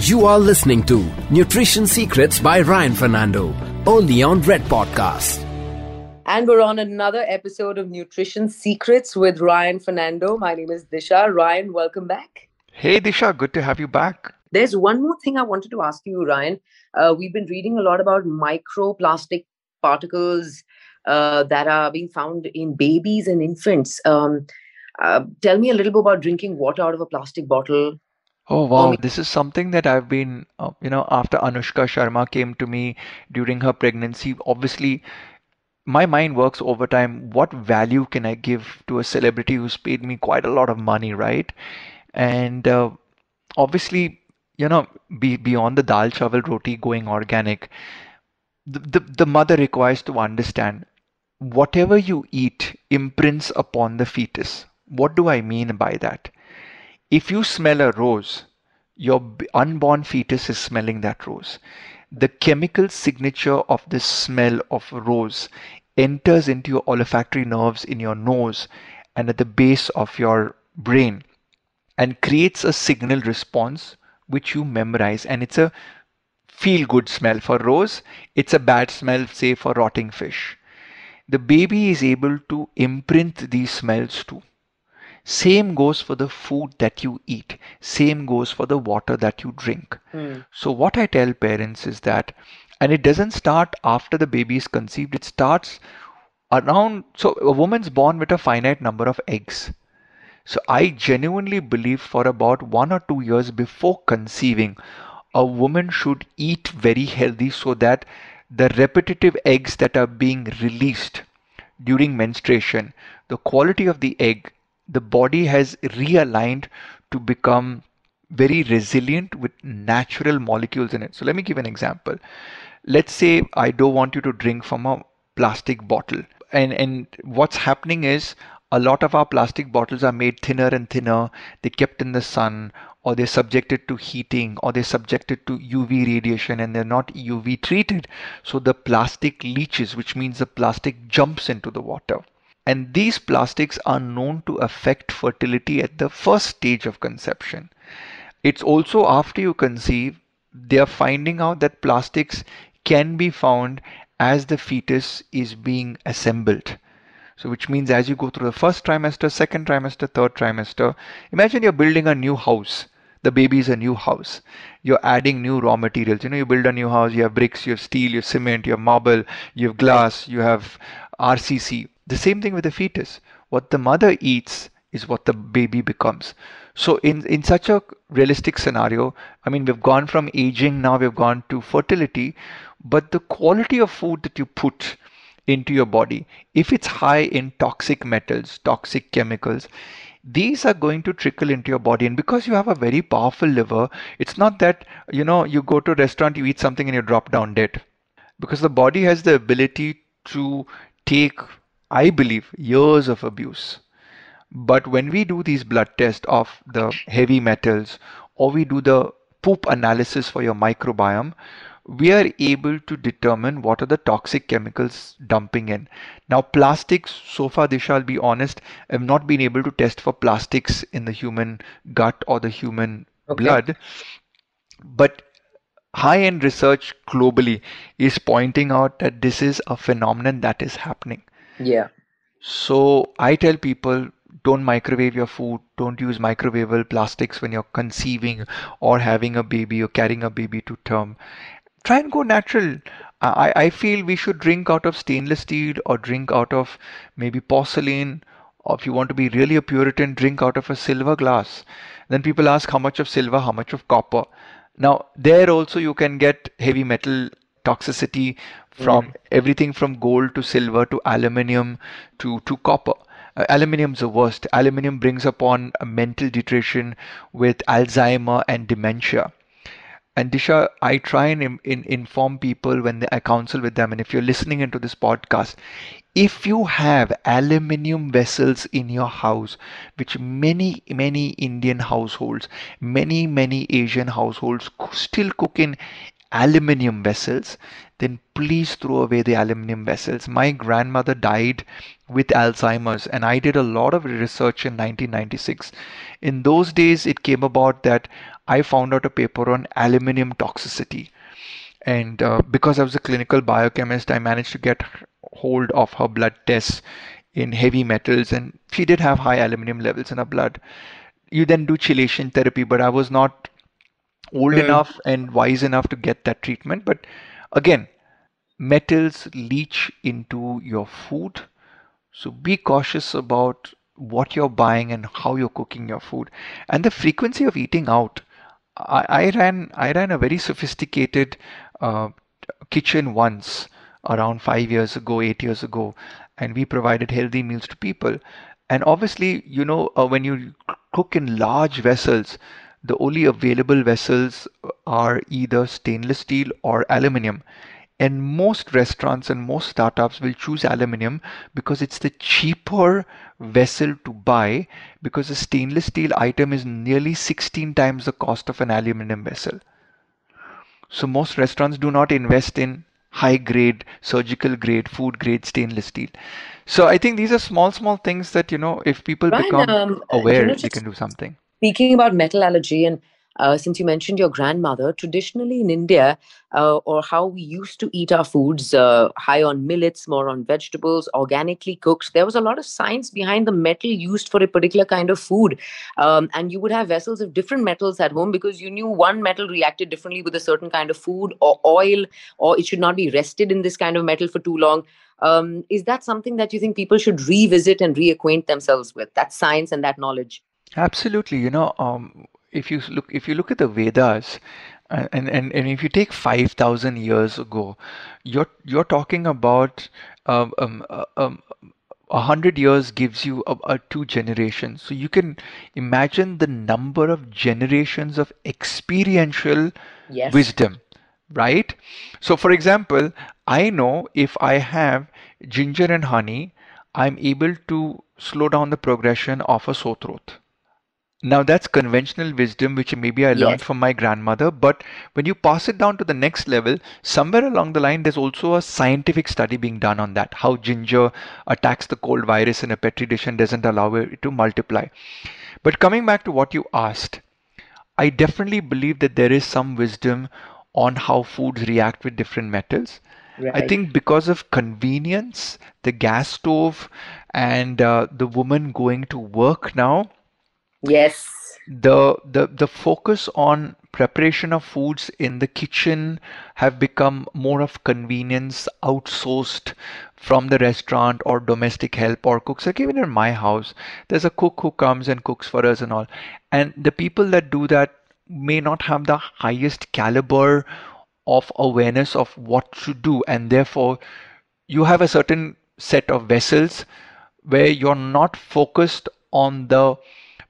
You are listening to Nutrition Secrets by Ryan Fernando, only on Red Podcast. And we're on another episode of Nutrition Secrets with Ryan Fernando. My name is Disha. Ryan, welcome back. Hey, Disha, good to have you back. There's one more thing I wanted to ask you, Ryan. Uh, we've been reading a lot about microplastic particles uh, that are being found in babies and infants. Um, uh, tell me a little bit about drinking water out of a plastic bottle. Oh wow, this is something that I've been, uh, you know, after Anushka Sharma came to me during her pregnancy. Obviously, my mind works overtime. What value can I give to a celebrity who's paid me quite a lot of money, right? And uh, obviously, you know, be, beyond the dal chawal roti going organic, the, the, the mother requires to understand whatever you eat imprints upon the fetus. What do I mean by that? If you smell a rose, your unborn fetus is smelling that rose. The chemical signature of the smell of rose enters into your olfactory nerves in your nose and at the base of your brain and creates a signal response which you memorize. And it's a feel good smell for rose. It's a bad smell say for rotting fish. The baby is able to imprint these smells too same goes for the food that you eat. Same goes for the water that you drink. Mm. So, what I tell parents is that, and it doesn't start after the baby is conceived, it starts around. So, a woman's born with a finite number of eggs. So, I genuinely believe for about one or two years before conceiving, a woman should eat very healthy so that the repetitive eggs that are being released during menstruation, the quality of the egg the body has realigned to become very resilient with natural molecules in it. So let me give an example. Let's say I don't want you to drink from a plastic bottle. And and what's happening is a lot of our plastic bottles are made thinner and thinner. They're kept in the sun or they're subjected to heating or they're subjected to UV radiation and they're not UV treated. So the plastic leaches, which means the plastic jumps into the water. And these plastics are known to affect fertility at the first stage of conception. It's also after you conceive, they are finding out that plastics can be found as the fetus is being assembled. So, which means as you go through the first trimester, second trimester, third trimester, imagine you're building a new house. The baby is a new house. You're adding new raw materials. You know, you build a new house, you have bricks, you have steel, you have cement, you have marble, you have glass, you have RCC. The same thing with the fetus. What the mother eats is what the baby becomes. So in in such a realistic scenario, I mean we've gone from aging now we've gone to fertility, but the quality of food that you put into your body, if it's high in toxic metals, toxic chemicals, these are going to trickle into your body and because you have a very powerful liver it's not that you know you go to a restaurant you eat something and you drop down dead because the body has the ability to take I believe, years of abuse. But when we do these blood tests of the heavy metals or we do the poop analysis for your microbiome, we are able to determine what are the toxic chemicals dumping in. Now, plastics, so far, this shall be honest, have not been able to test for plastics in the human gut or the human okay. blood. But high end research globally is pointing out that this is a phenomenon that is happening. Yeah. So I tell people don't microwave your food, don't use microwavable plastics when you're conceiving or having a baby or carrying a baby to term. Try and go natural. I, I feel we should drink out of stainless steel or drink out of maybe porcelain or if you want to be really a Puritan, drink out of a silver glass. Then people ask how much of silver, how much of copper. Now, there also you can get heavy metal toxicity from mm. everything from gold to silver to aluminium to, to copper. Uh, aluminium's the worst. Aluminium brings upon a mental deterioration with Alzheimer and dementia. And Disha, I try and in, in, inform people when I counsel with them. And if you're listening into this podcast, if you have aluminium vessels in your house, which many, many Indian households, many, many Asian households still cook in aluminium vessels, then please throw away the aluminium vessels. My grandmother died with Alzheimer's, and I did a lot of research in 1996. In those days, it came about that I found out a paper on aluminium toxicity. And uh, because I was a clinical biochemist, I managed to get hold of her blood tests in heavy metals, and she did have high aluminium levels in her blood. You then do chelation therapy, but I was not old mm. enough and wise enough to get that treatment. But again, metals leach into your food. So be cautious about what you're buying and how you're cooking your food and the frequency of eating out. I, I ran I ran a very sophisticated uh, kitchen once around five years ago, eight years ago, and we provided healthy meals to people. And obviously, you know, uh, when you cook in large vessels, the only available vessels are either stainless steel or aluminum. And most restaurants and most startups will choose aluminum because it's the cheaper vessel to buy because a stainless steel item is nearly 16 times the cost of an aluminum vessel. So most restaurants do not invest in high grade, surgical grade, food grade stainless steel. So I think these are small, small things that, you know, if people become um, aware, you know, they can do something. Speaking about metal allergy and uh, since you mentioned your grandmother, traditionally in India, uh, or how we used to eat our foods, uh, high on millets, more on vegetables, organically cooked, there was a lot of science behind the metal used for a particular kind of food. Um, and you would have vessels of different metals at home because you knew one metal reacted differently with a certain kind of food or oil, or it should not be rested in this kind of metal for too long. Um, is that something that you think people should revisit and reacquaint themselves with? That science and that knowledge? Absolutely. You know, um, if you look if you look at the Vedas, uh, and and, and if you take five thousand years ago, you're you're talking about um, um, uh, um, a hundred years gives you a, a, two generations. So you can imagine the number of generations of experiential yes. wisdom, right? So, for example, I know if I have ginger and honey, I'm able to slow down the progression of a sore throat. Now that's conventional wisdom, which maybe I learned yes. from my grandmother. But when you pass it down to the next level, somewhere along the line, there's also a scientific study being done on that. How ginger attacks the cold virus in a petri dish and doesn't allow it to multiply. But coming back to what you asked, I definitely believe that there is some wisdom on how foods react with different metals. Right. I think because of convenience, the gas stove, and uh, the woman going to work now Yes. The, the the focus on preparation of foods in the kitchen have become more of convenience outsourced from the restaurant or domestic help or cooks. Like even in my house there's a cook who comes and cooks for us and all. And the people that do that may not have the highest caliber of awareness of what to do. And therefore you have a certain set of vessels where you're not focused on the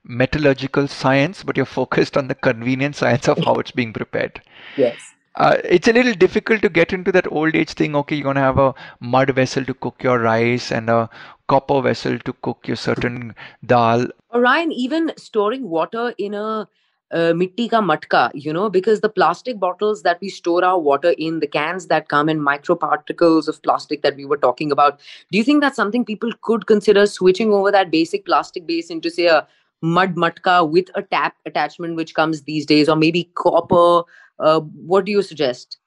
metallurgical science, but you're focused on the convenient science of how it's being prepared. Yes. Uh, it's a little difficult to get into that old age thing. Okay, you're going to have a mud vessel to cook your rice and a copper vessel to cook your certain dal. Ryan, even storing water in a uh, mitti ka matka, you know, because the plastic bottles that we store our water in, the cans that come in microparticles of plastic that we were talking about, do you think that's something people could consider switching over that basic plastic base into, say, a mud matka with a tap attachment which comes these days or maybe copper uh, what do you suggest?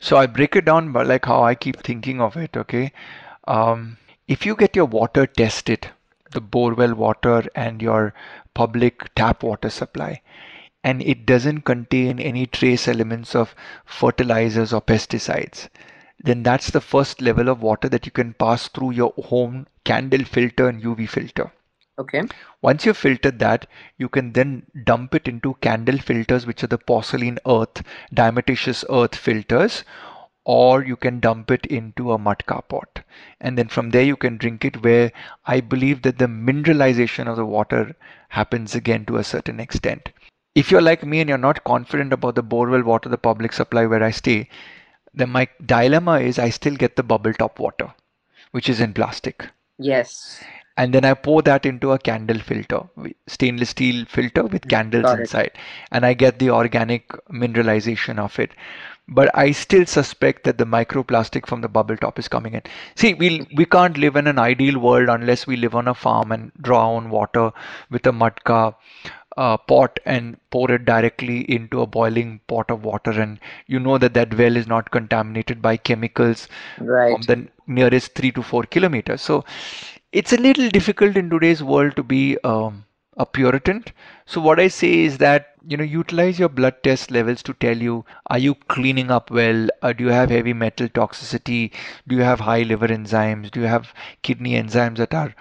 So i break it down by like how i keep thinking of it okay? Um, if you get your water tested the borewell water and your public tap water supply and it doesn't contain any trace elements of fertilizers or pesticides then that's the first level of water that you can pass through your home candle filter and uv filter Okay. Once you've filtered that, you can then dump it into candle filters, which are the porcelain earth, diatomaceous earth filters, or you can dump it into a matka pot. And then from there, you can drink it where I believe that the mineralization of the water happens again to a certain extent. If you're like me and you're not confident about the borewell water, the public supply where I stay, then my dilemma is I still get the bubble top water, which is in plastic. Yes and then I pour that into a candle filter, stainless steel filter with candles inside, and I get the organic mineralization of it. but I still suspect that the microplastic from the bubble top is coming in. See, we we can't live in an ideal world unless we live on a farm and draw on water with a matka uh, pot and pour it directly into a boiling pot of water, and you know that that well is not contaminated by chemicals right. from the nearest three to four kilometers. So it's a little difficult in today's world to be um, a Puritan. So what I say is that you know utilize your blood test levels to tell you are you cleaning up well? Uh, do you have heavy metal toxicity? Do you have high liver enzymes? Do you have kidney enzymes that are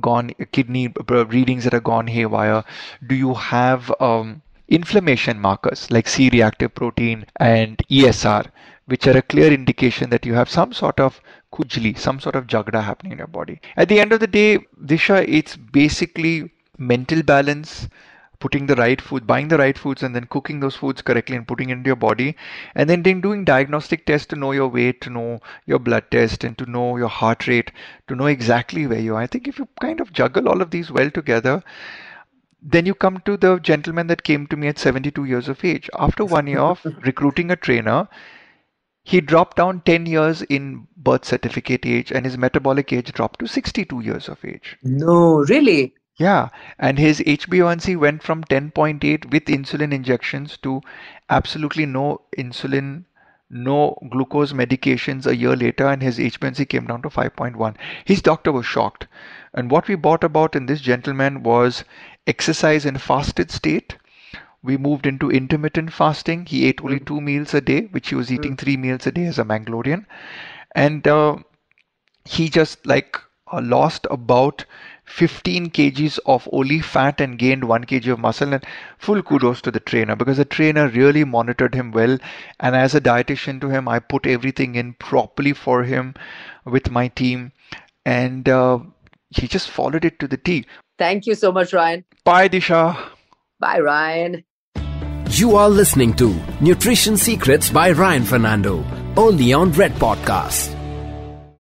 gone kidney readings that are gone haywire? Do you have um, inflammation markers like c-reactive protein and esr which are a clear indication that you have some sort of kujli some sort of jagda happening in your body. At the end of the day disha it's basically mental balance putting the right food buying the right foods and then cooking those foods correctly and putting it into your body and then doing diagnostic tests to know your weight to know your blood test and to know your heart rate to know exactly where you are. I think if you kind of juggle all of these well together then you come to the gentleman that came to me at 72 years of age. After one year of recruiting a trainer he dropped down 10 years in birth certificate age and his metabolic age dropped to 62 years of age no really yeah, and his HbA1c went from 10.8 with insulin injections to absolutely no insulin, no glucose medications a year later, and his HbA1c came down to 5.1. His doctor was shocked. And what we bought about in this gentleman was exercise in fasted state. We moved into intermittent fasting. He ate only two meals a day, which he was eating three meals a day as a Mangalorean. And uh, he just like uh, lost about 15 kgs of only fat and gained 1 kg of muscle and full kudos to the trainer because the trainer really monitored him well. And as a dietitian to him i put everything in properly for him with my team. And uh, he just followed it to the t. Thank you so much ryan. Bye disha. Bye ryan you are listening to nutrition secrets by ryan fernando only on red podcast